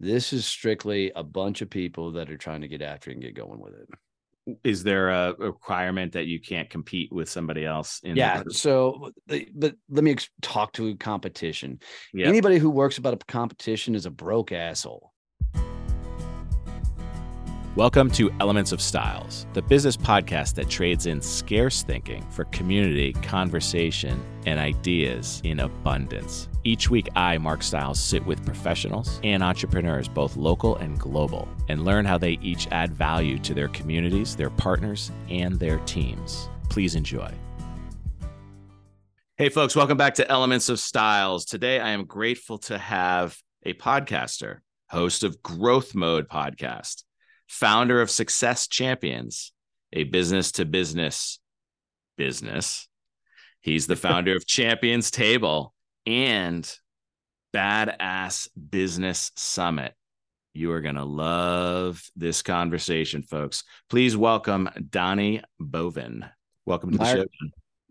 This is strictly a bunch of people that are trying to get after it and get going with it is there a requirement that you can't compete with somebody else in yeah so but let me talk to competition yep. anybody who works about a competition is a broke asshole Welcome to Elements of Styles, the business podcast that trades in scarce thinking for community, conversation, and ideas in abundance. Each week, I, Mark Styles, sit with professionals and entrepreneurs, both local and global, and learn how they each add value to their communities, their partners, and their teams. Please enjoy. Hey, folks, welcome back to Elements of Styles. Today, I am grateful to have a podcaster, host of Growth Mode podcast founder of Success Champions, a business to business business. He's the founder of Champions Table and Badass Business Summit. You are going to love this conversation, folks. Please welcome Donnie Boivin. Welcome to the show.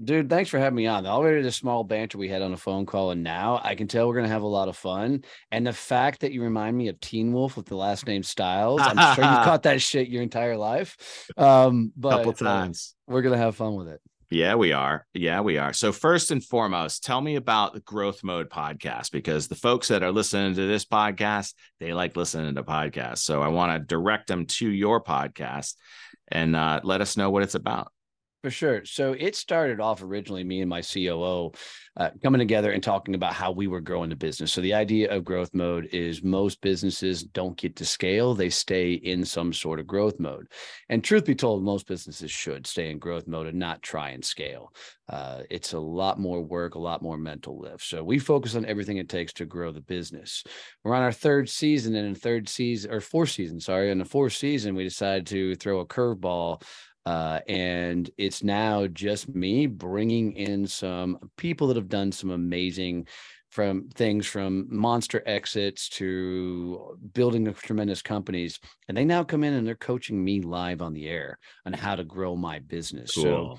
Dude, thanks for having me on. Already the small banter we had on a phone call, and now I can tell we're gonna have a lot of fun. And the fact that you remind me of Teen Wolf with the last name Styles, I'm sure you caught that shit your entire life. Um, but couple times. Uh, we're gonna have fun with it. Yeah, we are. Yeah, we are. So first and foremost, tell me about the Growth Mode podcast because the folks that are listening to this podcast, they like listening to podcasts. So I want to direct them to your podcast and uh, let us know what it's about. For sure. So it started off originally me and my COO uh, coming together and talking about how we were growing the business. So the idea of growth mode is most businesses don't get to scale; they stay in some sort of growth mode. And truth be told, most businesses should stay in growth mode and not try and scale. Uh, it's a lot more work, a lot more mental lift. So we focus on everything it takes to grow the business. We're on our third season, and in third season or fourth season, sorry, in the fourth season, we decided to throw a curveball uh, and it's now just me bringing in some people that have done some amazing from things from monster exits to building tremendous companies and they now come in and they're coaching me live on the air on how to grow my business cool. so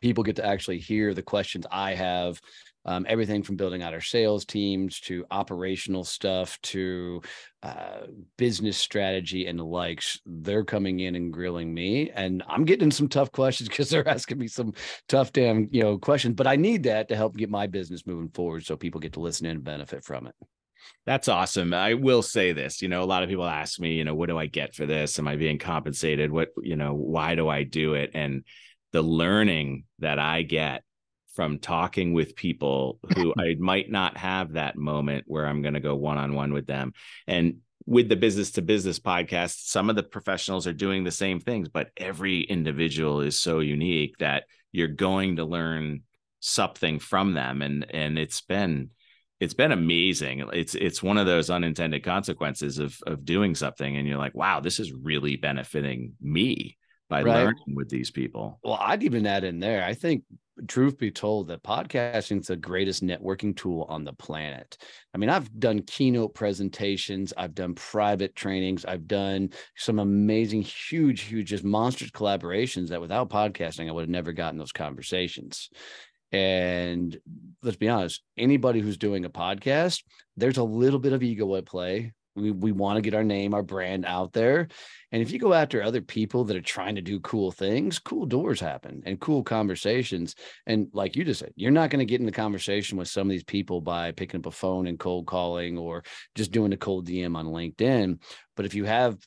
people get to actually hear the questions i have um, everything from building out our sales teams to operational stuff to uh, business strategy and the likes. They're coming in and grilling me, and I'm getting some tough questions because they're asking me some tough damn you know questions. But I need that to help get my business moving forward, so people get to listen and benefit from it. That's awesome. I will say this, you know, a lot of people ask me, you know, what do I get for this? Am I being compensated? What, you know, why do I do it? And the learning that I get from talking with people who I might not have that moment where I'm going to go one on one with them. And with the business to business podcast, some of the professionals are doing the same things, but every individual is so unique that you're going to learn something from them. And and it's been it's been amazing. It's it's one of those unintended consequences of of doing something, and you're like, wow, this is really benefiting me by right. learning with these people. Well, I'd even add in there. I think truth be told that podcasting is the greatest networking tool on the planet. I mean, I've done keynote presentations, I've done private trainings, I've done some amazing, huge, huge, just monstrous collaborations that without podcasting, I would have never gotten those conversations. And let's be honest, anybody who's doing a podcast, there's a little bit of ego at play. We, we want to get our name, our brand out there. And if you go after other people that are trying to do cool things, cool doors happen and cool conversations. And like you just said, you're not going to get in the conversation with some of these people by picking up a phone and cold calling or just doing a cold DM on LinkedIn. But if you have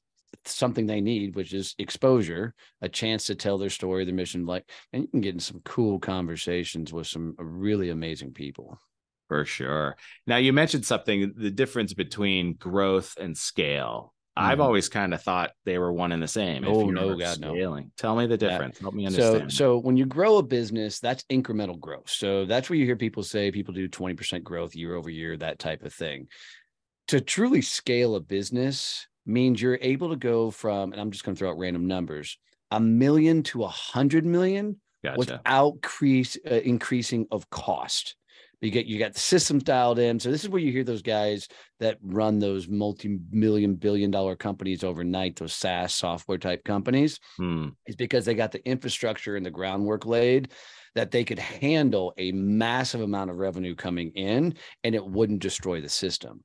something they need, which is exposure, a chance to tell their story, their mission, like, and you can get in some cool conversations with some really amazing people. For sure. Now you mentioned something the difference between growth and scale. Mm-hmm. I've always kind of thought they were one and the same. Oh no, God, scaling. no. Tell me the difference. Yeah. Help me understand. So, so when you grow a business, that's incremental growth. So that's where you hear people say people do 20% growth year over year, that type of thing. To truly scale a business means you're able to go from, and I'm just going to throw out random numbers, a million to a hundred million gotcha. without increase, uh, increasing of cost you get you got the systems dialed in. So this is where you hear those guys that run those multi-million billion dollar companies overnight, those SaaS software type companies, hmm. is because they got the infrastructure and the groundwork laid that they could handle a massive amount of revenue coming in and it wouldn't destroy the system.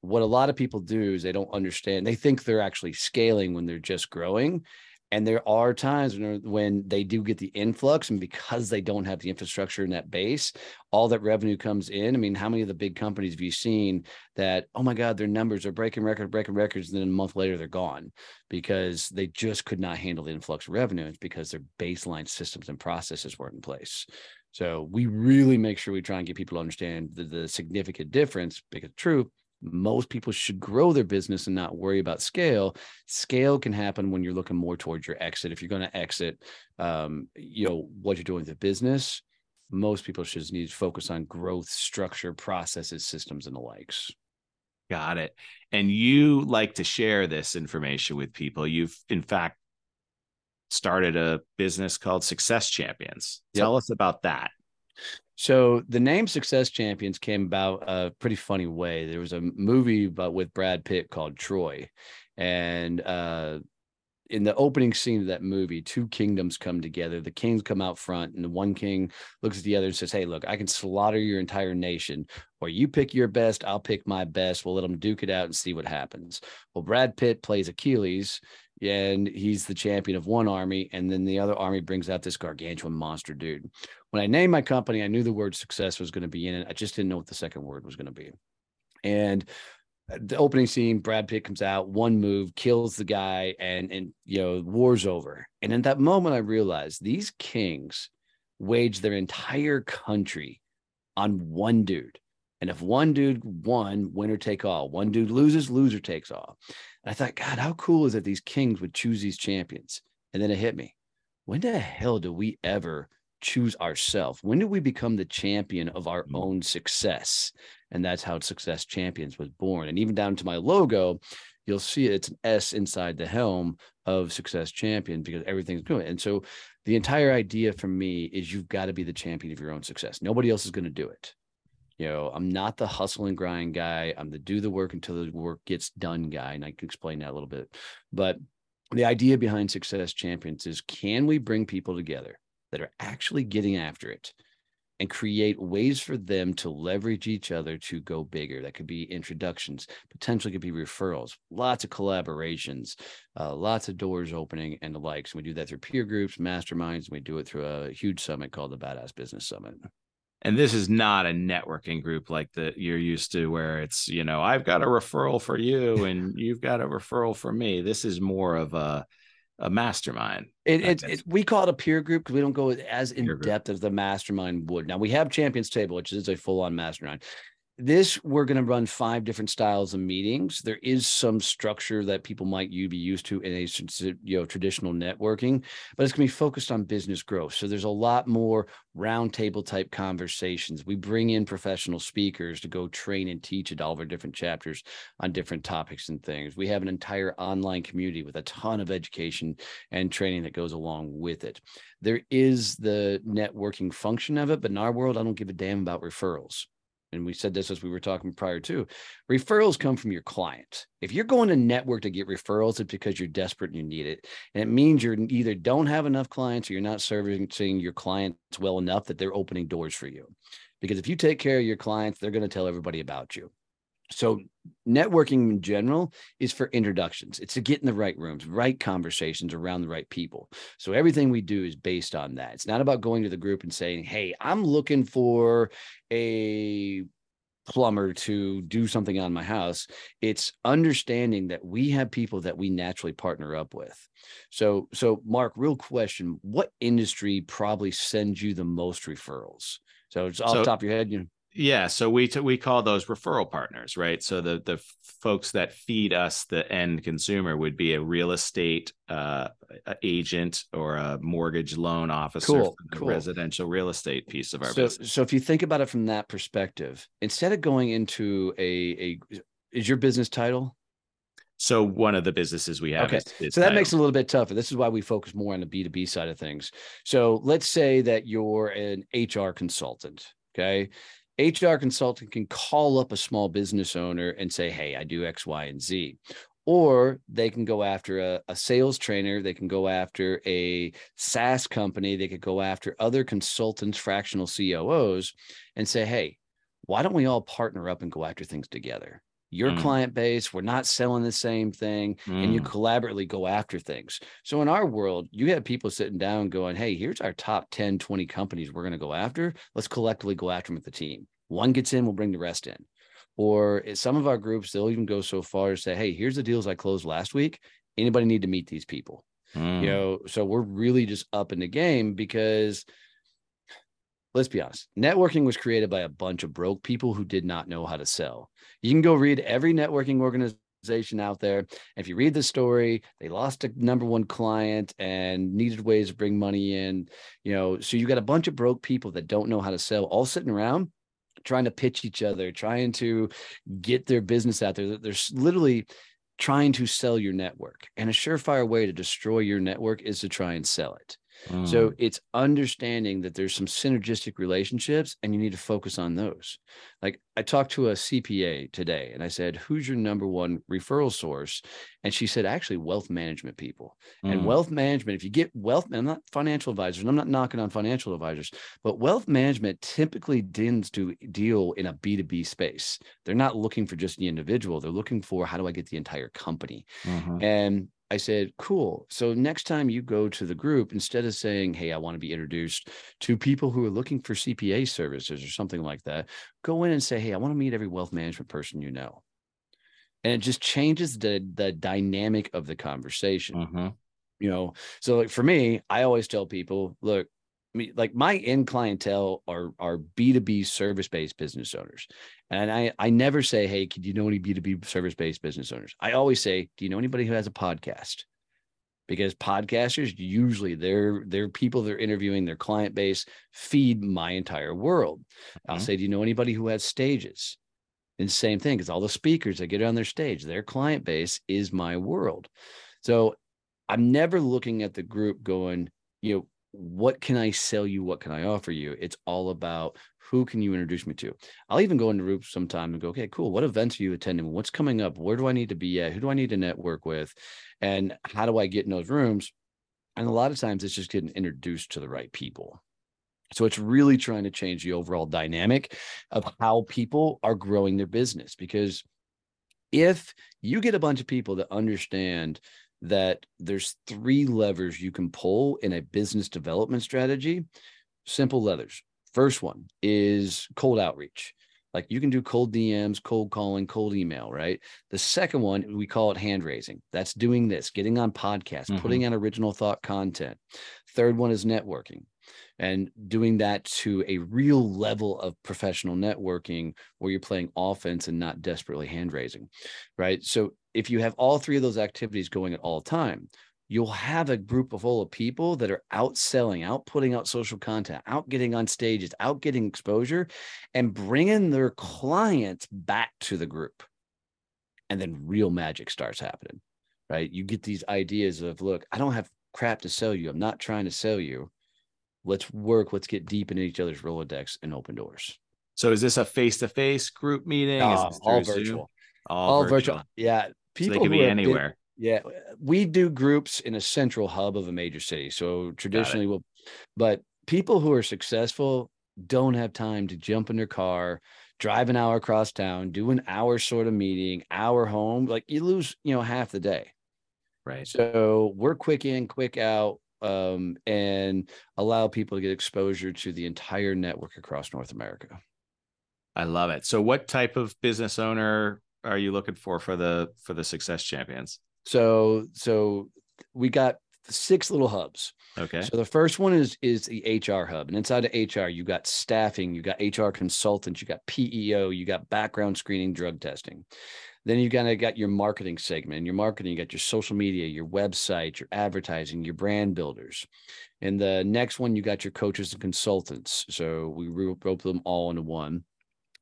what a lot of people do is they don't understand. They think they're actually scaling when they're just growing. And there are times when, uh, when they do get the influx, and because they don't have the infrastructure in that base, all that revenue comes in. I mean, how many of the big companies have you seen that, oh my God, their numbers are breaking record, breaking records, and then a month later they're gone because they just could not handle the influx of revenue. It's because their baseline systems and processes weren't in place. So we really make sure we try and get people to understand the, the significant difference because true, most people should grow their business and not worry about scale. Scale can happen when you're looking more towards your exit. If you're going to exit um, you know what you're doing with the business most people should need to focus on growth structure processes systems and the likes. Got it. And you like to share this information with people. You've in fact started a business called success champions. Tell us about that so the name Success Champions came about a pretty funny way. There was a movie but with Brad Pitt called Troy, and uh, in the opening scene of that movie, two kingdoms come together. The kings come out front, and the one king looks at the other and says, "Hey, look, I can slaughter your entire nation, or you pick your best, I'll pick my best. We'll let them duke it out and see what happens." Well, Brad Pitt plays Achilles, and he's the champion of one army, and then the other army brings out this gargantuan monster dude when I named my company, I knew the word success was going to be in it. I just didn't know what the second word was going to be. And uh, the opening scene, Brad Pitt comes out, one move, kills the guy, and and you know, war's over. And in that moment, I realized these kings wage their entire country on one dude. And if one dude won, winner take all. One dude loses, loser takes all. And I thought, God, how cool is it these kings would choose these champions? And then it hit me. When the hell do we ever choose ourselves? When do we become the champion of our mm. own success? And that's how Success Champions was born. And even down to my logo, you'll see it's an S inside the helm of Success Champion because everything's good. And so the entire idea for me is you've got to be the champion of your own success. Nobody else is going to do it. You know, I'm not the hustle and grind guy. I'm the do the work until the work gets done guy. And I can explain that a little bit. But the idea behind Success Champions is can we bring people together that are actually getting after it and create ways for them to leverage each other to go bigger. That could be introductions, potentially could be referrals, lots of collaborations, uh, lots of doors opening and the likes. And we do that through peer groups, masterminds, and we do it through a huge summit called the Badass Business Summit. And this is not a networking group like that you're used to, where it's, you know, I've got a referral for you and you've got a referral for me. This is more of a, a mastermind. It, it, it, we call it a peer group because we don't go as in depth as the mastermind would. Now we have Champions Table, which is a full on mastermind this we're going to run five different styles of meetings. There is some structure that people might you be used to in a you know traditional networking but it's going to be focused on business growth. So there's a lot more roundtable type conversations. We bring in professional speakers to go train and teach at all of our different chapters on different topics and things. We have an entire online community with a ton of education and training that goes along with it. There is the networking function of it but in our world i don't give a damn about referrals and we said this as we were talking prior to referrals come from your clients. if you're going to network to get referrals it's because you're desperate and you need it. And it means you're either don't have enough clients or you're not servicing your clients well enough that they're opening doors for you. Because if you take care of your clients they're going to tell everybody about you so networking in general is for introductions. It's to get in the right rooms right conversations around the right people. So everything we do is based on that. It's not about going to the group and saying hey i'm looking for a plumber to do something on my house. It's understanding that we have people that we naturally partner up with. So so mark real question what industry probably sends you the most referrals? So it's off so, the top of your head you know yeah, so we t- we call those referral partners, right? So the the folks that feed us the end consumer would be a real estate uh, agent or a mortgage loan officer cool, the cool. residential real estate piece of our so, business. So if you think about it from that perspective, instead of going into a a is your business title so one of the businesses we have okay. Is, is so that makes it a little bit tougher. This is why we focus more on the B2B side of things. So let's say that you're an HR consultant. Okay. HR consultant can call up a small business owner and say, Hey, I do X, Y, and Z. Or they can go after a, a sales trainer. They can go after a SaaS company. They could go after other consultants, fractional COOs, and say, Hey, why don't we all partner up and go after things together? Your Mm. client base. We're not selling the same thing. And you Mm. collaboratively go after things. So in our world, you have people sitting down going, Hey, here's our top 10, 20 companies we're going to go after. Let's collectively go after them with the team. One gets in, we'll bring the rest in. Or some of our groups, they'll even go so far as say, Hey, here's the deals I closed last week. Anybody need to meet these people? Mm. you know so we're really just up in the game because let's be honest networking was created by a bunch of broke people who did not know how to sell you can go read every networking organization out there if you read the story they lost a number one client and needed ways to bring money in you know so you got a bunch of broke people that don't know how to sell all sitting around trying to pitch each other trying to get their business out there there's literally trying to sell your network. And a surefire way to destroy your network is to try and sell it. Mm. So it's understanding that there's some synergistic relationships and you need to focus on those. Like I talked to a CPA today and I said, Who's your number one referral source? And she said, Actually, wealth management people. And Mm. wealth management, if you get wealth, I'm not financial advisors, and I'm not knocking on financial advisors, but wealth management typically tends to deal in a B2B space. They're not looking for just the individual, they're looking for how do I get the entire company? Mhm. And I said, cool. So next time you go to the group, instead of saying, hey, I want to be introduced to people who are looking for CPA services or something like that, go in and say, hey, I want to meet every wealth management person you know. And it just changes the the dynamic of the conversation Mhm. you know so like for me i always tell people look I mean, like my end clientele are are b2b service based business owners. And i i never say hey do you know any b2b service based business owners? I always say do you know anybody who has a podcast? Because podcasters usually they're they're people they're interviewing their client base feed my entire world. I'll Mhm. say do you know anybody who has stages? And same thing because all the speakers that get on their stage their client base is my world. So I'm never looking at the group going, you know, what can I sell you? What can I offer you? It's all about who can you introduce me to? I'll even go into groups sometime and go, okay, cool. What events are you attending? What's coming up? Where do I need to be at? Who do I need to network with? And how do I get in those rooms? And a lot of times it's just getting introduced to the right people. So it's really trying to change the overall dynamic of how people are growing their business. Because if you get a bunch of people that understand that there's three levers you can pull in a business development strategy. Simple levers. First one is cold outreach. Like you can do cold DMs, cold calling, cold email, right? The second one, we call it hand raising. That's doing this, getting on podcasts, Mhm. putting out original thought content. Third one is networking and doing that to a real level of professional networking where you're playing offense and not desperately hand raising, right? So if you have all three of those activities going at all time, you'll have a group of full of people that are out selling, out putting out social content, out getting on stages, out getting exposure, and bringing their clients back to the group. And then real magic starts happening, right? You get these ideas of, look, I don't have crap to sell you. I'm not trying to sell you. Let's work. Let's get deep into each other's Rolodex and open doors. So is this a face to face group meeting? Is Uh, this all Zoom? virtual. All, All virtual. virtual. Yeah. So People they could be been- anywhere. Yeah, we do groups in a central hub of a major city. So traditionally, we'll, but people who are successful don't have time to jump in their car, drive an hour across town, do an hour sort of meeting, hour home. Like you lose, you know, half the day. Right. So we're quick in, quick out, um, and allow people to get exposure to the entire network across North America. I love it. So what type of business owner are you looking for for the for the success champions? So, so we got six little hubs. Okay. So the first one is is the HR hub, and inside of HR, you got staffing, you got HR consultants, you got PEO, you got background screening, drug testing. Then you kind of got your marketing segment. In your marketing, you got your social media, your website, your advertising, your brand builders. And the next one, you got your coaches and consultants. So we rope them all into one.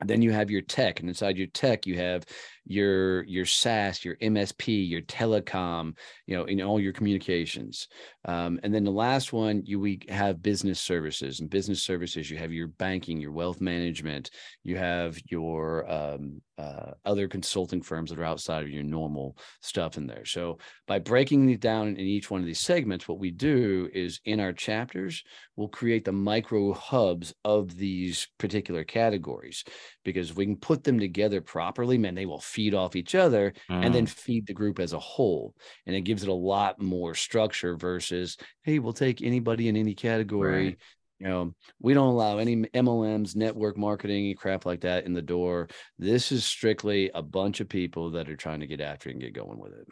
Then you have your tech, and inside your tech, you have your your SaaS, your MSP, your telecom, you know, in all your communications. Um, and then the last one, you we have business services, and business services, you have your banking, your wealth management, you have your um, uh, other consulting firms that are outside of your normal stuff in there. So by breaking it down in each one of these segments, what we do is in our chapters, we'll create the micro hubs of these particular categories because if we can put them together properly, man, they will feed off each other Mm. and then feed the group as a whole. And it gives it a lot more structure versus, hey, we'll take anybody in any category. Right. You know, we don't allow any MLMs, network marketing, crap like that in the door. This is strictly a bunch of people that are trying to get after it and get going with it.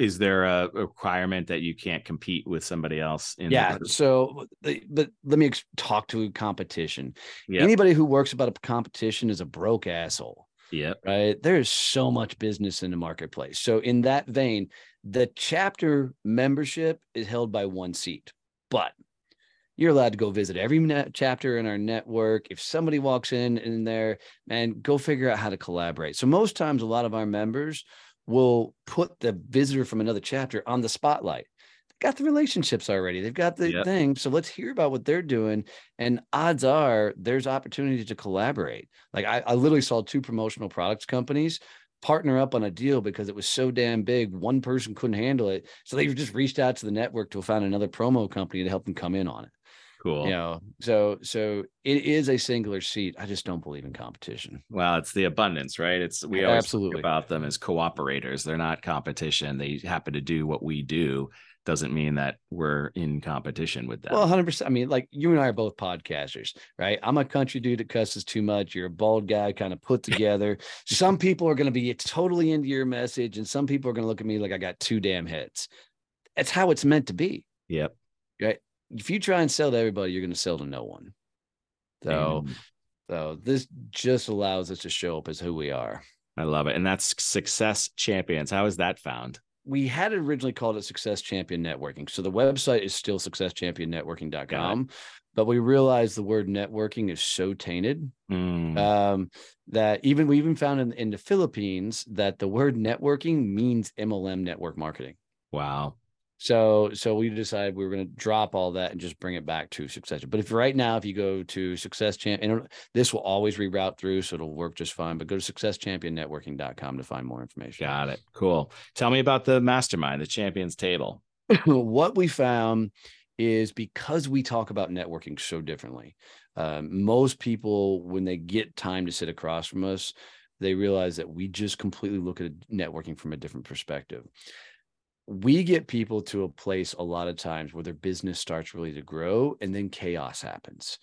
is there a requirement that you can't compete with somebody else yeah. So, but let me talk to competition. Yep. Anybody who works about a competition is a broke asshole. Yep. right? There's so much business in the marketplace. So, in that vein, the chapter membership is held by one seat, but you're allowed to go visit every chapter in our network. If somebody walks in in there, man, go figure out how to collaborate. So, most times, a lot of our members will put the visitor from another chapter on the spotlight. Got the relationships already. They've got the Yep. thing. So let's hear about what they're doing. And odds are there's opportunity to collaborate. Like I, I literally saw two promotional products companies partner up on a deal because it was so damn big. One person couldn't handle it. So they just reached out to the network to find another promo company to help them come in on it. Cool. You know, so so it is a singular seat. I just don't believe in competition. Well, it's the abundance, right? It's we always Absolutely. think about them as cooperators. They're not competition. They happen to do what we do. Doesn't mean that we're in competition with them. Well, 100%. I mean, like you and I are both podcasters, right? I'm a country dude that cusses too much. You're a bald guy, kind of put together. some people are going to be totally into your message, and some people are going to look at me like I got two damn heads. That's how it's meant to be. yep. Right. If you try and sell to everybody, you're going to sell to no one. So, so this just allows us to show up as who we are. I love it. And that's Success Champions. How is that found? We had originally called it Success Champion Networking. So the website is still successchampionnetworking.com, but we realized the word networking is so tainted Mm, um, that even we even found in, in the Philippines that the word networking means MLM network marketing. wow. So so we decided we were going to drop all that and just bring it back to success. But if right now, if you go to success champ, and this will always reroute through, so it'll work just fine. But go to successchampionnetworking.com to find more information. Got it. Cool. Tell me about the mastermind, the champions table. what we found is because we talk about networking so differently, um, most people, when they get time to sit across from us, they realize that we just completely look at networking from a different perspective. We get people to a place a lot of times where their business starts really to grow and then chaos happens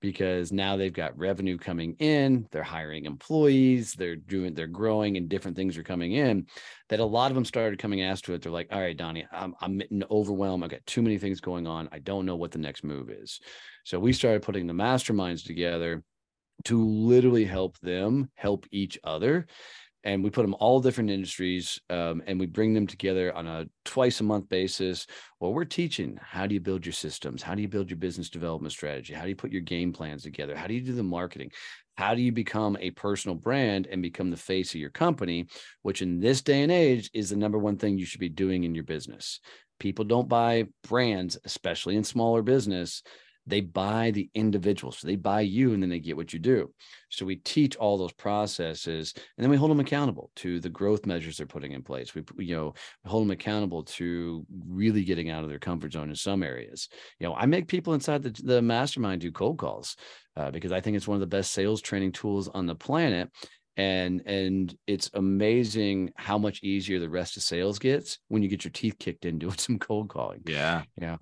because now they've got revenue coming in, they're hiring employees, they're doing, they're growing, and different things are coming in. That a lot of them started coming asked to it. They're like, "All right, Donnie, I'm I'm overwhelmed. I've got too many things going on. I don't know what the next move is." So we started putting the masterminds together to literally help them help each other. And we put them all different industries, um, and we bring them together on a twice a month basis. Well, we're teaching how do you build your systems? How do you build your business development strategy? How do you put your game plans together? How do you do the marketing? How do you become a personal brand and become the face of your company, which in this day and age is the number one thing you should be doing in your business? People don't buy brands, especially in smaller business. They buy the individual. So they buy you and then they get what you do. So we teach all those processes and then we hold them accountable to the growth measures they're putting in place. We, you know, hold them accountable to really getting out of their comfort zone in some areas. You know, I make people inside the, the mastermind do cold calls uh, because I think it's one of the best sales training tools on the planet. And and it's amazing how much easier the rest of sales gets when you get your teeth kicked in doing some cold calling. Yeah yeah,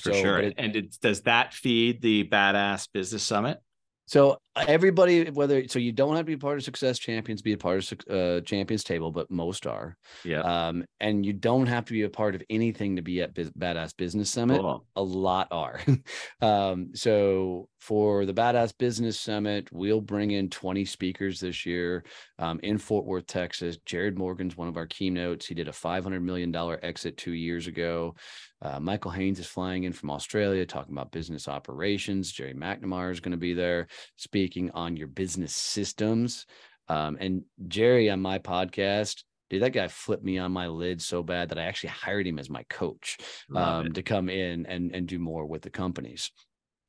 for So, sure. it- and it, does that feed the Badass Business Summit? So everybody, whether so you don't have to be part of Success Champions, be a part of uh, Champions Table, but most are. Yeah. Um, and you don't have to be a part of anything to be at Biz- Badass Business Summit. Cool. A lot are. um, so for the Badass Business Summit, we'll bring in 20 speakers this year um, in Fort Worth, Texas. Jared Morgan's one of our keynotes. He did a $500 million exit two years ago. Uh, Michael Haynes is flying in from Australia talking about business operations. Jerry McNamara is going to be there speaking on your business systems. Um, and Jerry on my podcast, dude, that guy flipped me on my lid so bad that I actually hired him as my coach um, to come in and and do more with the companies.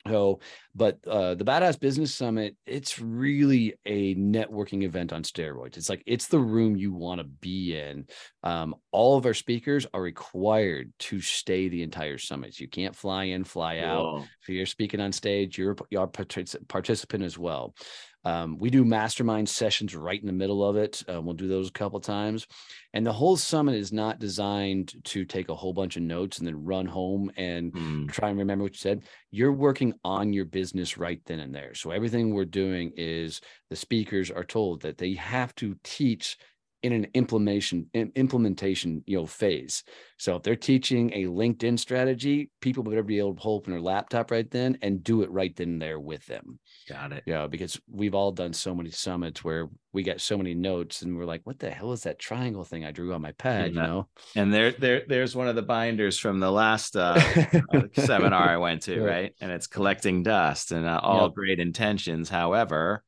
So, but uh, the Badass Business Summit, it's really a networking event on steroids. It's like it's the room you want to be in. Um, all of our speakers are required to stay the entire summit. You can't fly in, fly out. Cool. If you're speaking on stage, you're a- you're a partici- participant as well. Um, we do mastermind sessions right in the middle of it. Uh, we'll do those a couple times. And the whole summit is not designed to take a whole bunch of notes and then run home and mm. try and remember what you said. You're working on your business right then and there. So everything we're doing is the speakers are told that they have to teach in an implementation implementation you know phase. So if they're teaching a linkedin strategy people better be able to pull open their laptop right then and do it right then and there with them. Got it. Yeah you know, because we've all done so many summits where we got so many notes and we're like what the hell is that triangle thing i drew on my pad? And you know? And there there there's one of the binders from the last uh, uh seminar i went to right. and it's collecting dust and uh, all yep. great intentions. However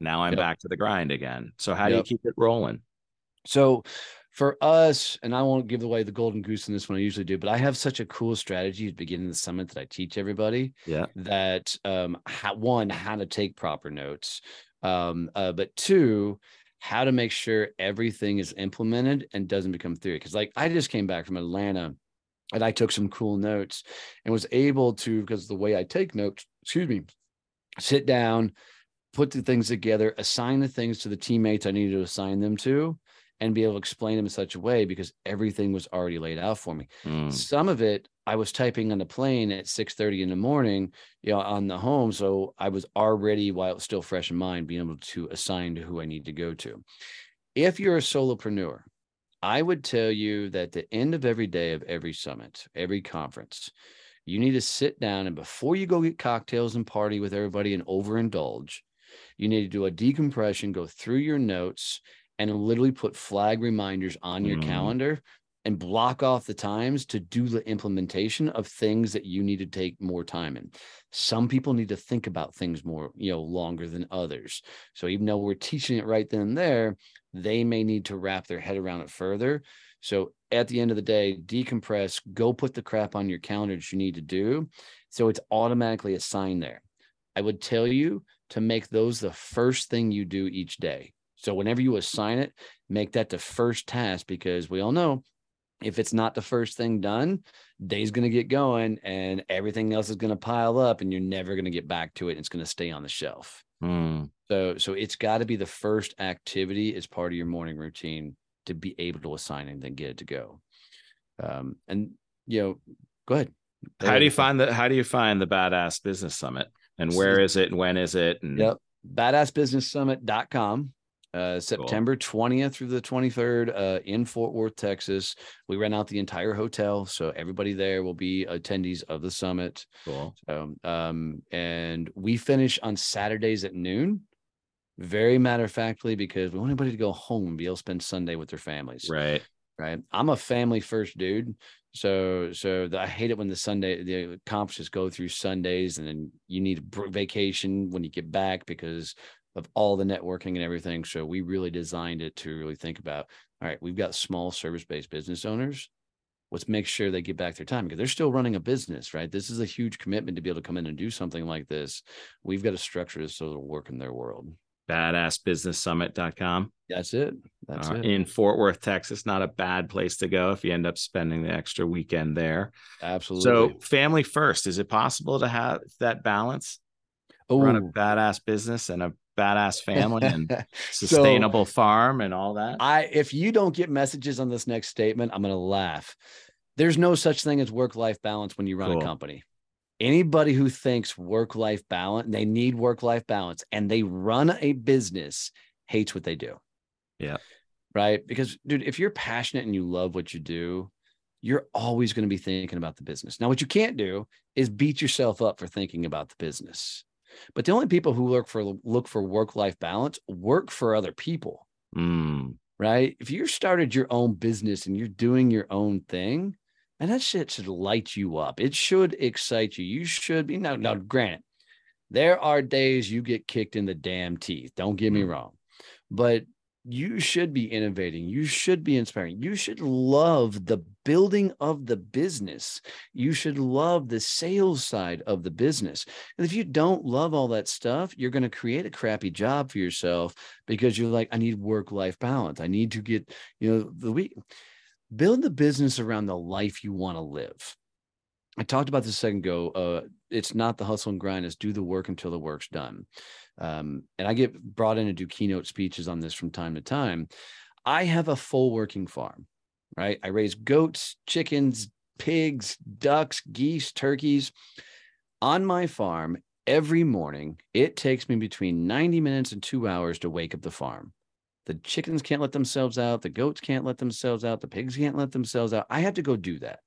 now i'm yep. back to the grind again. So how yep. do you keep it rolling so for us, and I won't give away the golden goose in this one I usually do, but I have such a cool strategy at the beginning of the summit that I teach everybody. Yeah. That um how, one, how to take proper notes. Um, uh, but two, how to make sure everything is implemented and doesn't become theory. Because like I just came back from Atlanta and I took some cool notes and was able to, because the way I take notes, excuse me, sit down, put the things together, assign the things to the teammates I needed to assign them to, and be able to explain them in such a way because everything was already laid out for me. Mm. Some of it I was typing on the plane at 6 30 in the morning, you know, on the home. So I was already, while it was still fresh in mind, being able to assign to who I need to go to. If you're a solopreneur, I would tell you that the end of every day of every summit, every conference, you need to sit down and before you go get cocktails and party with everybody and overindulge, you need to do a decompression, go through your notes and literally put flag reminders on your mm. calendar and block off the times to do the implementation of things that you need to take more time in. Some people need to think about things more, you know, longer than others. So even though we're teaching it right then and there, they may need to wrap their head around it further. So at the end of the day, decompress, go put the crap on your calendar that you need to do. So it's automatically assigned there. I would tell you to make those the first thing you do each day. So whenever you assign it, make that the first task because we all know if it's not the first thing done, day's going to get going and everything else is going to pile up and you're never going to get back to it. And It's going to stay on the shelf. Mm. So so it's got to be the first activity as part of your morning routine to be able to assign and then get it to go. Um, and you know, go ahead. How do you find the how do you find the badass business summit and where is it and when is it? And yep. Badassbusinesssummit.com uh, September cool. 20th through the 23rd uh, in Fort Worth, Texas. We rent out the entire hotel, so everybody there will be attendees of the summit. Cool. So, um, and we finish on Saturdays at noon. Very matter of factly, because we want anybody to go home and be able to spend Sunday with their families. Right. Right. I'm a family first dude. So, so the, I hate it when the Sunday the conferences go through Sundays, and then you need a vacation when you get back because of all the networking and everything. So we really designed it to really think about all right, we've got small service based business owners. Let's make sure they get back their time because they're still running a business, right? This is a huge commitment to be able to come in and do something like this. We've got to structure this so it'll work in their world. Badassbusinesssummit.com. That's it. That's uh, it. In Fort Worth, Texas. Not a bad place to go if you end up spending the extra weekend there. Absolutely. So, family first. Is it possible to have that balance? Run a badass business and a badass family and sustainable so, farm and all that. I if you don't get messages on this next statement, I'm going to laugh. There's no such thing as work life balance when you run cool. a company. Anybody who thinks work life balance, they need work life balance and they run a business hates what they do. Yeah. Right? Because dude, if you're passionate and you love what you do, you're always going to be thinking about the business. Now, what you can't do is beat yourself up for thinking about the business. But the only people who look for look for work life balance work for other people. Mm. Right? If you started your own business and you're doing your own thing, and that shit should light you up. It should excite you. You should be now. Now, granted, there are days you get kicked in the damn teeth. Don't get me mm. wrong, but you should be innovating. You should be inspiring. You should love the building of the business. You should love the sales side of the business. And if you don't love all that stuff, you're going to create a crappy job for yourself because you're like, I need work life balance. I need to get, you know, the week. Build the business around the life you want to live. I talked about this a second ago. Uh, it's not the hustle and grind; it's do the work until the work's done. Um, and I get brought in to do keynote speeches on this from time to time. I have a full working farm, right? I raise goats, chickens, pigs, ducks, geese, turkeys on my farm every morning. It takes me between 90 minutes and two hours to wake up the farm. The chickens can't let themselves out. The goats can't let themselves out. The pigs can't let themselves out. I have to go do that.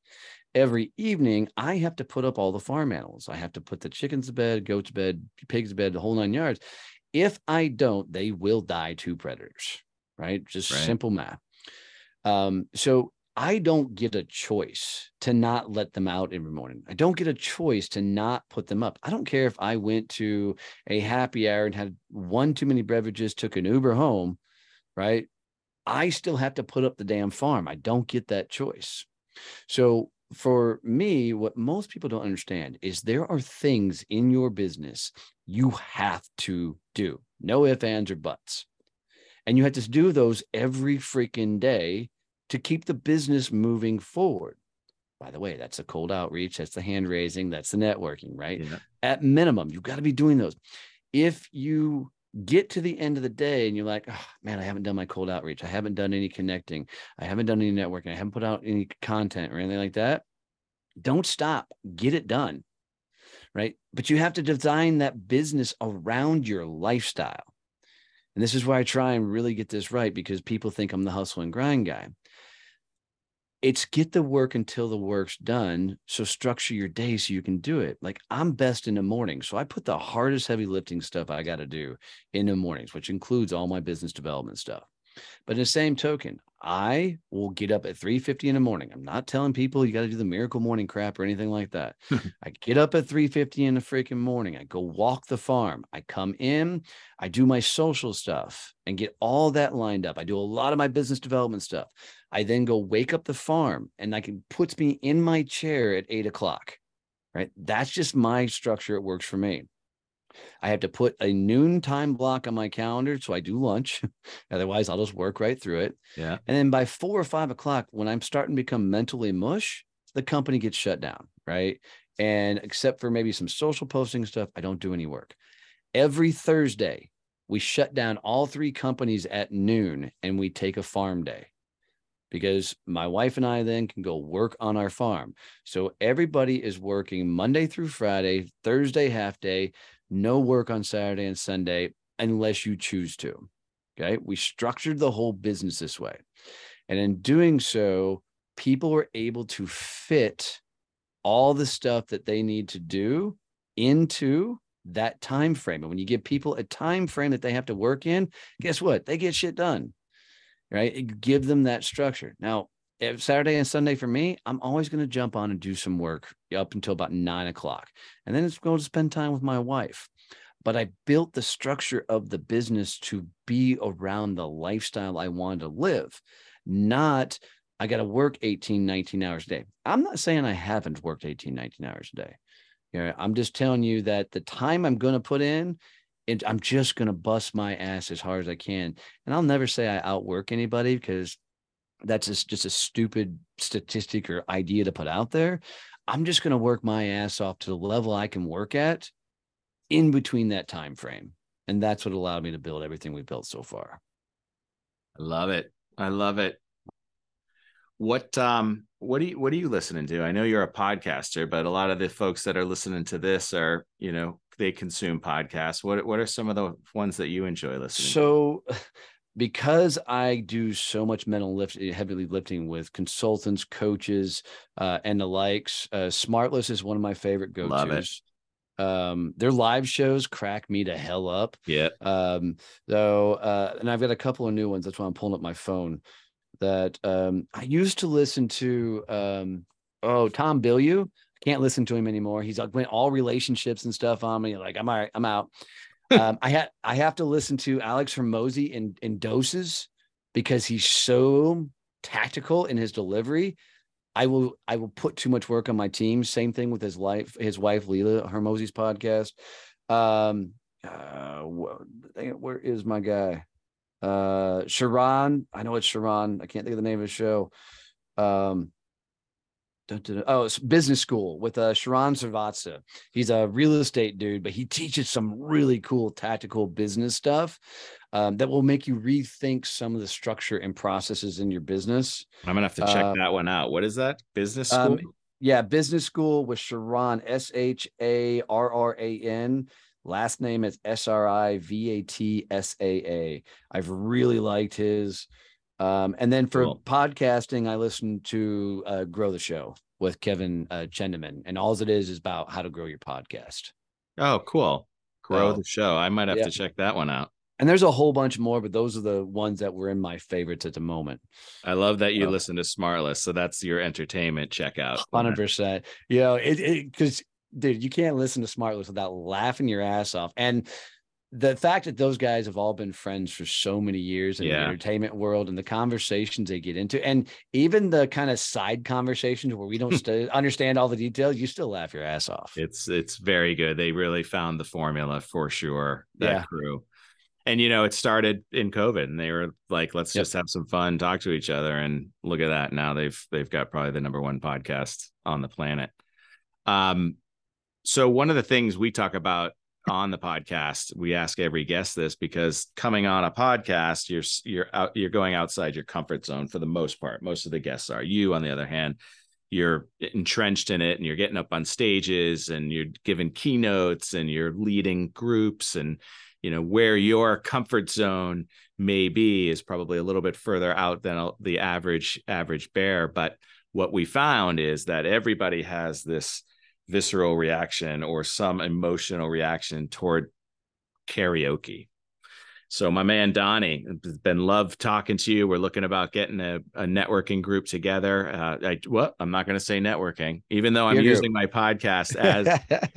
Every evening, I have to put up all the farm animals. I have to put the chickens to bed, goats to bed, pigs to bed, the whole nine yards. If I don't, they will die to predators, right? Just right. simple math. Um, so I don't get a choice to not let them out every morning. I don't get a choice to not put them up. I don't care if I went to a happy hour and had one too many beverages, took an Uber home, right? I still have to put up the damn farm. I don't get that choice. So for me, what most people don't understand is there are things in your business you have to do. No ifs, ands, or buts. And you have to do those every freaking day to keep the business moving forward. By the way, that's a cold outreach, that's the hand raising, that's the networking, right? Yeah. At minimum, you've got to be doing those. If you get to the end of the day and you're like, oh, man, I haven't done my cold outreach. I haven't done any connecting. I haven't done any networking. I haven't put out any content or anything like that. Don't stop. Get it done. Right. But you have to design that business around your lifestyle. And this is why I try and really get this right because people think I'm the hustle and grind guy it's get the work until the work's done. So structure your day so you can do it. Like I'm best in the morning. So I put the hardest heavy lifting stuff I got to do in the mornings, which includes all my business development stuff. But in the same token, I will get up at 3:50 in the morning. I'm not telling people you got to do the miracle morning crap or anything like that. I get up at 3:50 in the freaking morning. I go walk the farm. I come in, I do my social stuff and get all that lined up. I do a lot of my business development stuff. I then go wake up the farm and I can puts me in my chair at eight o'clock. Right. That's just my structure. It works for me. I have to put a noon time block on my calendar. So I do lunch. Otherwise, I'll just work right through it. Yeah. And then by four or five o'clock, when I'm starting to become mentally mush, the company gets shut down. Right. And except for maybe some social posting stuff, I don't do any work. Every Thursday, we shut down all three companies at noon and we take a farm day because my wife and I then can go work on our farm. So everybody is working Monday through Friday, Thursday half day, no work on Saturday and Sunday unless you choose to. Okay. We structured the whole business this way. And in doing so, people were able to fit all the stuff that they need to do into that time frame. And when you give people a time frame that they have to work in, guess what? They get shit done. Right? Give them that structure. Now, Saturday and Sunday for me, I'm always going to jump on and do some work up until about nine o'clock. And then it's going to spend time with my wife. But I built the structure of the business to be around the lifestyle I wanted to live, not I got to work 18, 19 hours a day. I'm not saying I haven't worked 18, 19 hours a day. You know, I'm just telling you that the time I'm going to put in, I'm just going to bust my ass as hard as I can. And I'll never say I outwork anybody because that's just, just a stupid statistic or idea to put out there. I'm just going to work my ass off to the level I can work at in between that time frame. And that's what allowed me to build everything we've built so far. I love it. I love it. What um what are you what are you listening to? I know you're a podcaster, but a lot of the folks that are listening to this are, you know, they consume podcasts. What what are some of the ones that you enjoy listening so, to? Because I do so much mental lift, eh, heavily lifting with consultants, coaches, uh, and the likes. Uh, Smartless is one of my favorite go-tos. Love it. Um, their live shows crack me to hell up. Yeah. Um, so, uh, and I've got a couple of new ones. That's why I'm pulling up my phone. That um, I used to listen to. Um, oh, Tom Bilyeu. Can't listen to him anymore. He's like went all relationships and stuff on me. Like I'm all right. I'm out um, I had I have to listen to Alex Hormozi in in doses because he's so tactical in his delivery. I will I will put too much work on my team. Same thing with his life, his wife Leila Hormozi's podcast. Um, uh, where is my guy? Uh, Sharran. I know it's Sharran. I can't think of the name of the show. Um, Oh, it's business school with uh, Sharran Srivatsaa. He's a real estate dude, but he teaches some really cool tactical business stuff um, that will make you rethink some of the structure and processes in your business. I'm gonna have to check uh, that one out. What is that? Business school? Um, yeah, business school with Sharran S H A R R A N. Last name is S R I V A T S A A. I've really liked his. Um, and then for cool. podcasting, I listen to uh, Grow the Show with Kevin uh, Chemidlin, and all it is is about how to grow your podcast. Oh, cool! Grow the show. I might have yeah. to check that one out. And there's a whole bunch more, but those are the ones that were in my favorites at the moment. I love that you listen to Smartless, so that's your entertainment checkout. Hundred percent. You know, it because dude, you can't listen to Smartless without laughing your ass off. And the fact that those guys have all been friends for so many years in yeah. the entertainment world and the conversations they get into and even the kind of side conversations where we don't st- understand all the details you still laugh your ass off it's it's very good they really found the formula for sure that yeah. crew and you know it started in covid and they were like let's yep. just have some fun talk to each other and look at that now they've they've got probably the number one podcast on the planet um so one of the things we talk about on the podcast we ask every guest this because coming on a podcast you're you're out you're going outside your comfort zone for the most part. Most of the guests are you. On the other hand you're entrenched in it and you're getting up on stages and you're giving keynotes and you're leading groups and you know where your comfort zone may be is probably a little bit further out than the average average bear. But what we found is that everybody has this visceral reaction or some emotional reaction toward karaoke. So my man Donnie, it's been love talking to you. We're looking about getting a, a networking group together. Uh, I well, I'm not going to say networking, even though I'm Your using group. my podcast as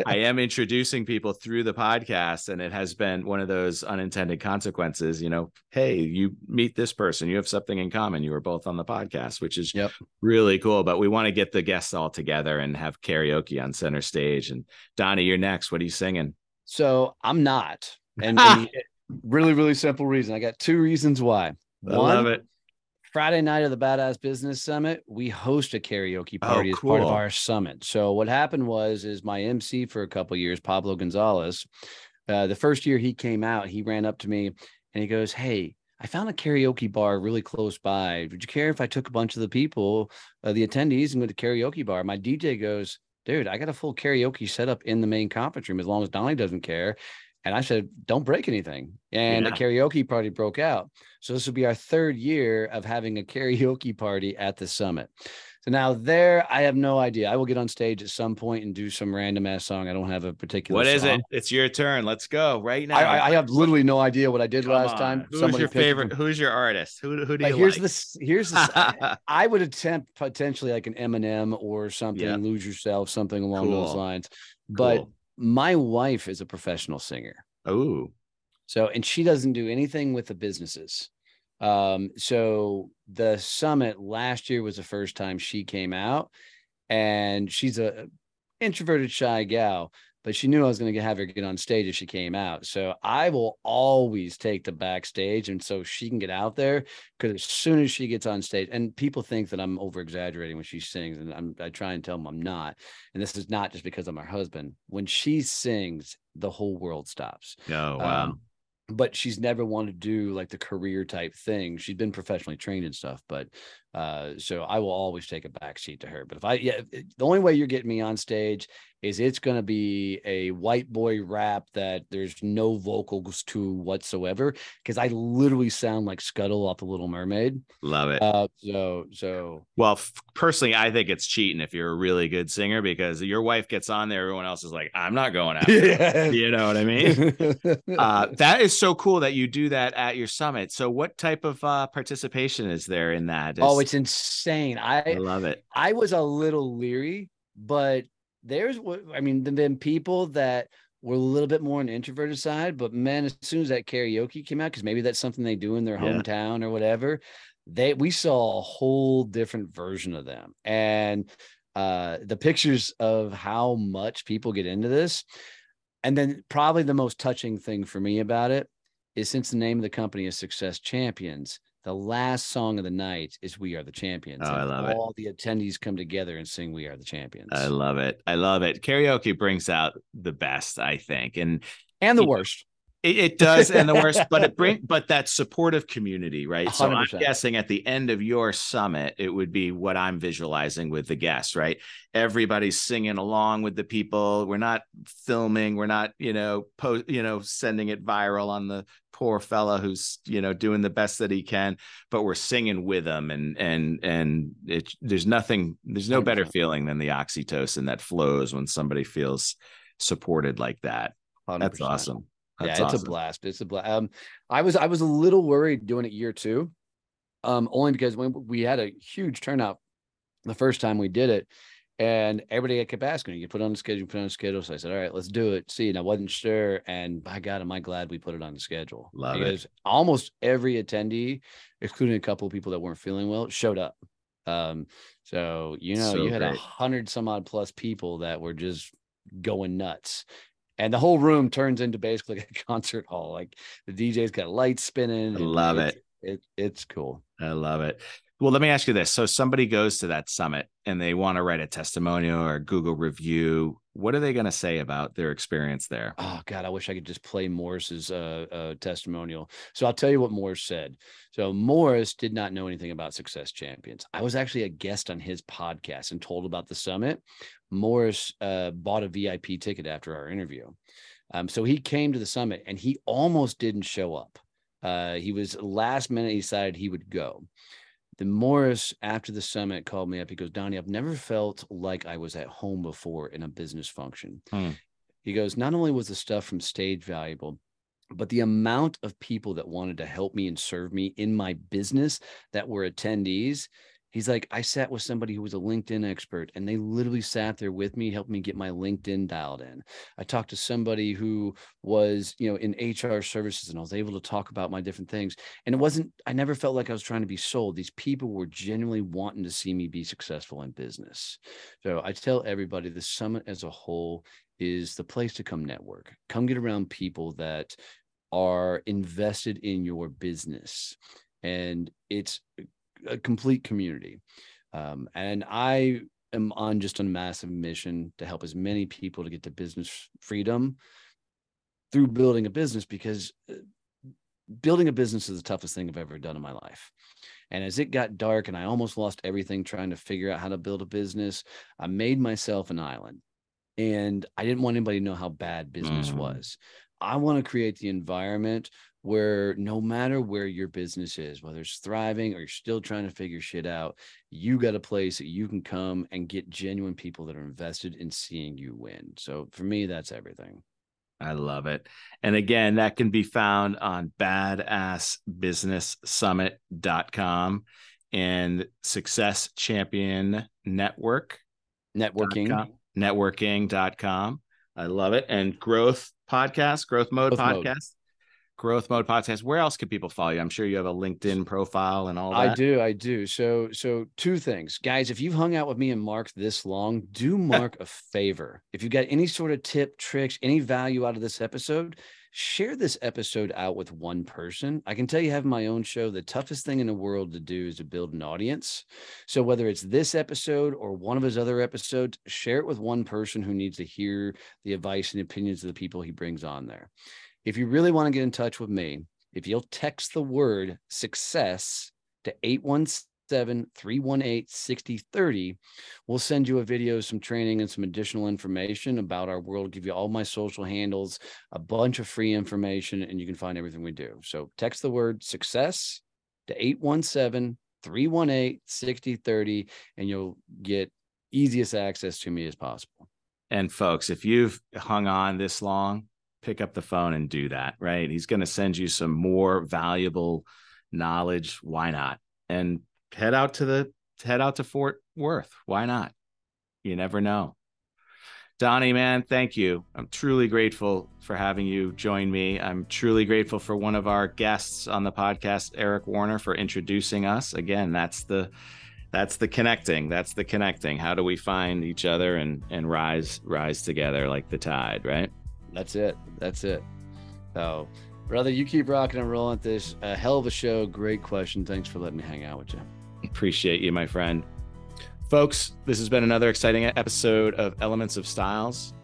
I am introducing people through the podcast, and it has been one of those unintended consequences. You know, hey, you meet this person, you have something in common. You were both on the podcast, which is yep. really cool. But we want to get the guests all together and have karaoke on center stage. And Donnie, you're next. What are you singing? So I'm not. And, and Really, really simple reason. I got two reasons why. I One, love it. Friday night of the Badass Business Summit, we host a karaoke oh, party oh, cool. as part of our summit. So what happened was, is my MC for a couple years, Pablo Gonzalez. Uh, the first year he came out, he ran up to me and he goes, "Hey, I found a karaoke bar really close by. Would you care if I took a bunch of the people, uh, the attendees, and went to karaoke bar?" My DJ goes, "Dude, I got a full karaoke set up in the main conference room as long as Donnie doesn't care." And I said, don't break anything. And yeah. the karaoke party broke out. So this will be our third year of having a karaoke party at the summit. So now there, I have no idea. I will get on stage at some point and do some random ass song. I don't have a particular. What is song. it? It's your turn. Let's go right now. I, I have literally no idea what I did Come last on. time. Who's Somebody your favorite? Them. Who's your artist? Who, who do you here's like? This, here's the. I would attempt potentially like an Eminem or something. Yep. Lose yourself, something along cool. those lines. But cool my wife is a professional singer. Oh. So, and she doesn't do anything with the businesses. Um, so the summit last year was the first time she came out and she's a introverted shy gal, but she knew I was going to have her get on stage if she came out. So I will always take the backstage, and so she can get out there because as soon as she gets on stage, and people think that I'm over exaggerating when she sings, and I'm, I try and tell them I'm not. And this is not just because I'm her husband. When she sings, the whole world stops. Oh wow. Um, but she's never wanted to do like the career type thing. She's been professionally trained and stuff, but uh, so I will always take a backseat to her. But if I, yeah, the only way you're getting me on stage is it's going to be a white boy rap that there's no vocals to whatsoever because I literally sound like Scuttle off the Little Mermaid. Love it. Uh, so, so well, f- personally, I think it's cheating if you're a really good singer because your wife gets on there, everyone else is like, I'm not going out. Yeah. You know what I mean? uh, that is so cool that you do that at your summit. So, what type of uh, participation is there in that? Is- oh, it's insane. I, I love it. I was a little leery, but there's what I mean, there have been people that were a little bit more on the introverted side, but man, as soon as that karaoke came out, because maybe that's something they do in their hometown or whatever, they we saw a whole different version of them. And uh the pictures of how much people get into this. And then probably the most touching thing for me about it is since the name of the company is Success Champions, the last song of the night is "We Are the Champions." Oh, I and love it. all the attendees come together and sing "We Are the Champions." I love it. I love it. Karaoke brings out the best, I think, and and the know, worst. It, it does, and the worst, but it bring but that supportive community, right? So I'm guessing at the end of your summit, it would be what I'm visualizing with the guests, right? Everybody's singing along with the people. We're not filming. We're not, you know, post, you know, sending it viral on the poor fella who's, you know, doing the best that he can. But we're singing with him and and and it. There's nothing. There's no better feeling than the oxytocin that flows when somebody feels supported like that. That's 100%. awesome. yeah, That's it's awesome. a blast. It's a blast. Um, I was I was a little worried doing it year two, um, only because when we had a huge turnout the first time we did it, and everybody kept asking, "You put it on the schedule, put it on the schedule." So I said, "All right, let's do it." See, and I wasn't sure, and by God, am I glad we put it on the schedule? Love it. because almost every attendee, excluding a couple of people that weren't feeling well, showed up. Um, so you know, So you had a hundred some odd plus people that were just going nuts. And the whole room turns into basically a concert hall. Like the DJ's got lights spinning. I love it's- It it's cool. I love it. Well, let me ask you this. So somebody goes to that summit and they want to write a testimonial or a Google review. What are they going to say about their experience there? Oh God, I wish I could just play Morris's uh, uh, testimonial. So I'll tell you what Morris said. So Morris did not know anything about Success Champions. I was actually a guest on his podcast and told about the summit. Morris uh, bought a VIP ticket after our interview. Um, so he came to the summit and he almost didn't show up. Uh, he was last minute, he decided he would go. Then Morris, after the summit, called me up. He goes, Donnie, I've never felt like I was at home before in a business function. Hmm. He goes, not only was the stuff from stage valuable, but the amount of people that wanted to help me and serve me in my business that were attendees. He's like, I sat with somebody who was a LinkedIn expert and they literally sat there with me, helped me get my LinkedIn dialed in. I talked to somebody who was, you know, in HR services and I was able to talk about my different things. And it wasn't, I never felt like I was trying to be sold. These people were genuinely wanting to see me be successful in business. So I tell everybody the summit as a whole is the place to come network. Come get around people that are invested in your business. And it's a complete community. Um, and I am on just a massive mission to help as many people to get to business freedom through building a business because uh, building a business is the toughest thing I've ever done in my life. And as it got dark and I almost lost everything trying to figure out how to build a business, I made myself an island. And I didn't want anybody to know how bad business Mm. was. I want to create the environment where no matter where your business is, whether it's thriving or you're still trying to figure shit out, you got a place that you can come and get genuine people that are invested in seeing you win. So for me, that's everything. I love it. And again, that can be found on badassbusinesssummit.com and Success Champion Network. Networking. networking.com. I love it. And growth podcast, growth mode Growth Mode. Growth mode podcast. Where else can people follow you? I'm sure you have a LinkedIn profile and all that. I do, I do. So, so two things, guys. If you've hung out with me and Mark this long, do Mark a favor. If you got any sort of tip, tricks, any value out of this episode, share this episode out with one person. I can tell you, having my own show, the toughest thing in the world to do is to build an audience. So, whether it's this episode or one of his other episodes, share it with one person who needs to hear the advice and opinions of the people he brings on there. If you really want to get in touch with me, if you'll text the word success to 817 318 6030, we'll send you a video, some training, and some additional information about our world. Give you all my social handles, a bunch of free information, and you can find everything we do. So text the word success to 817 318 6030, and you'll get easiest access to me as possible. And folks, if you've hung on this long, pick up the phone and do that, right? He's going to send you some more valuable knowledge. Why not? And head out to the head out to Fort Worth. Why not? You never know. Donnie, man, thank you. I'm truly grateful for having you join me. I'm truly grateful for one of our guests on the podcast, Eric Warner, for introducing us. Again, that's the that's the connecting. That's the connecting. How do we find each other and and rise rise together like the tide, right? That's it. That's it. So Brother, you keep rocking and rolling this. A hell of a show. Great question. Thanks for letting me hang out with you. Appreciate you, my friend. Folks, this has been another exciting episode of Elements of Stiles.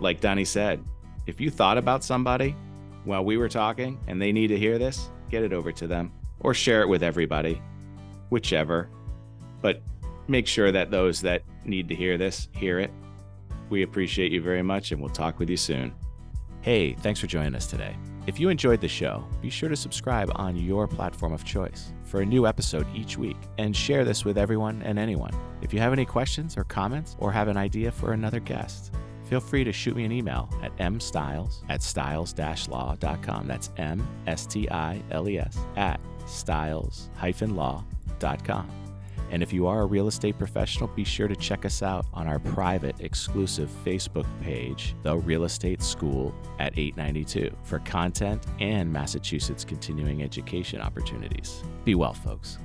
Like Donnie said, if you thought about somebody while we were talking and they need to hear this, get it over to them or share it with everybody, whichever. But make sure that those that need to hear this hear it. We appreciate you very much and we'll talk with you soon. Hey, thanks for joining us today. If you enjoyed the show, be sure to subscribe on your platform of choice for a new episode each week and share this with everyone and anyone. If you have any questions or comments or have an idea for another guest, feel free to shoot me an email at mstiles at stiles-law.com. That's M S T I L E S at stiles-law.com. And if you are a real estate professional, be sure to check us out on our private exclusive Facebook page, The Real Estate School at 892, for content and Massachusetts continuing education opportunities. Be well, folks.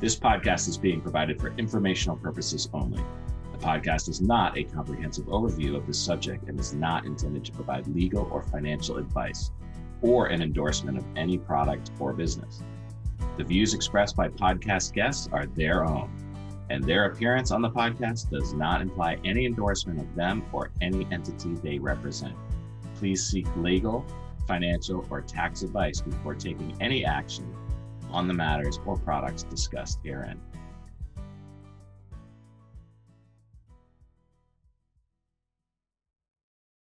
This podcast is being provided for informational purposes only. The podcast is not a comprehensive overview of the subject and is not intended to provide legal or financial advice or an endorsement of any product or business. The views expressed by podcast guests are their own, and their appearance on the podcast does not imply any endorsement of them or any entity they represent. Please seek legal, financial, or tax advice before taking any action on the matters or products discussed herein.